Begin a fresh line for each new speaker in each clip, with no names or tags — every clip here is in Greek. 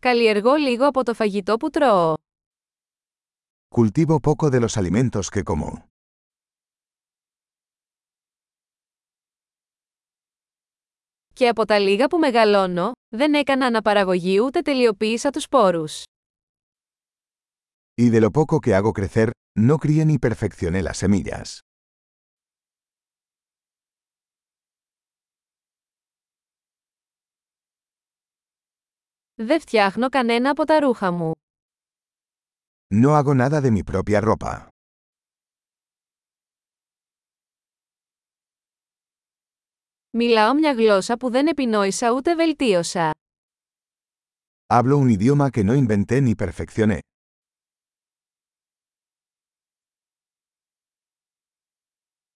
Καλλιεργώ λίγο από το φαγητό που τρώω.
Cultivo poco de los alimentos que como.
Και από τα λίγα που μεγαλώνω, δεν έκανα αναπαραγωγή ούτε τελειοποίησα τους σπόρους.
Y de lo poco que hago crecer, no crié ni perfeccioné las semillas.
Δεν φτιάχνω κανένα από τα ρούχα μου.
No hago nada de mi propia ropa.
Μιλάω μια γλώσσα που δεν επινόησα ούτε βελτίωσα.
Hablo un idioma que no inventé ni perfeccioné.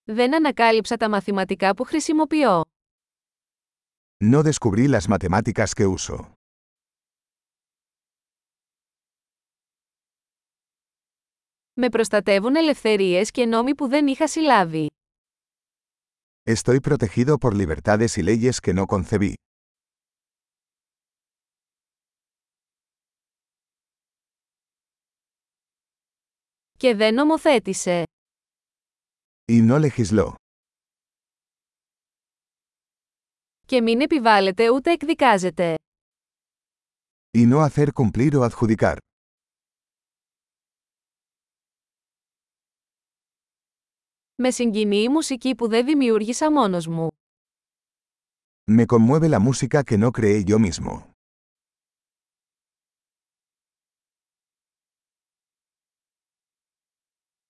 Δεν ανακάλυψα τα μαθηματικά που χρησιμοποιώ.
No descubrí las matemáticas que uso.
Με προστατεύουν ελευθερίες και νόμοι που δεν είχα συλλάβει.
Estoy protegido por libertades y leyes que no concebí.
Και δεν νομοθέτησε.
Y no legisló.
Και μην επιβάλλεται ούτε εκδικάζεται.
Y no hacer cumplir o adjudicar.
Με συγκινεί η μουσική που δεν δημιούργησα μόνος μου.
Me conmueve la música que no creé yo mismo.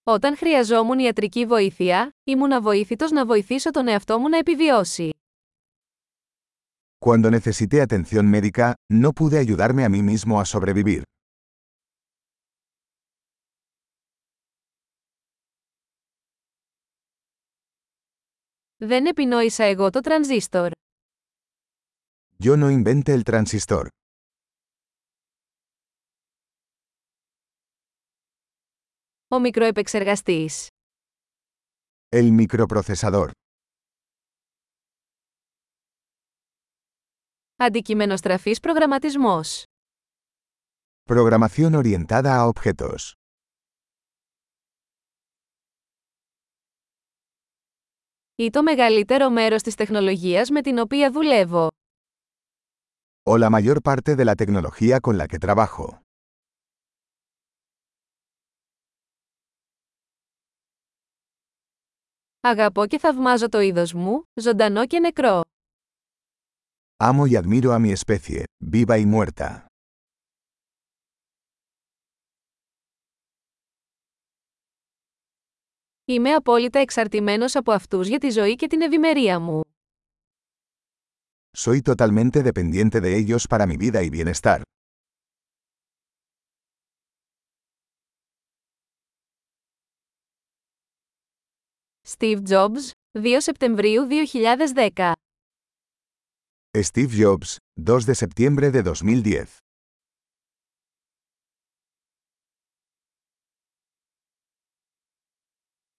Όταν χρειαζόμουν ιατρική βοήθεια, ήμουν αβοήθητος να βοηθήσω τον εαυτό μου να επιβιώσει.
Cuando necesité atención médica, no pude ayudarme a mí mismo a sobrevivir.
Δεν επινόησα εγώ το τρανζίστορ.
Yo no inventé el transistor.
Ο μικροεπεξεργαστής.
El microprocesador.
Αντικειμενοστραφής προγραμματισμός.
Programación orientada a objetos.
Ή το μεγαλύτερο μέρος της τεχνολογίας με την οποία δουλεύω.
O la mayor parte de la tecnología con la que trabajo.
Αγαπώ και θαυμάζω το είδος μου, ζωντανό και νεκρό.
Amo y admiro a mi especie, viva y muerta.
Είμαι απόλυτα εξαρτημένος από αυτούς για τη ζωή και την ευημερία μου.
Soy totalmente dependiente de ellos para mi vida y bienestar.
Steve Jobs, 2 Σεπτεμβρίου 2010
Steve Jobs, 2 de septiembre de 2010.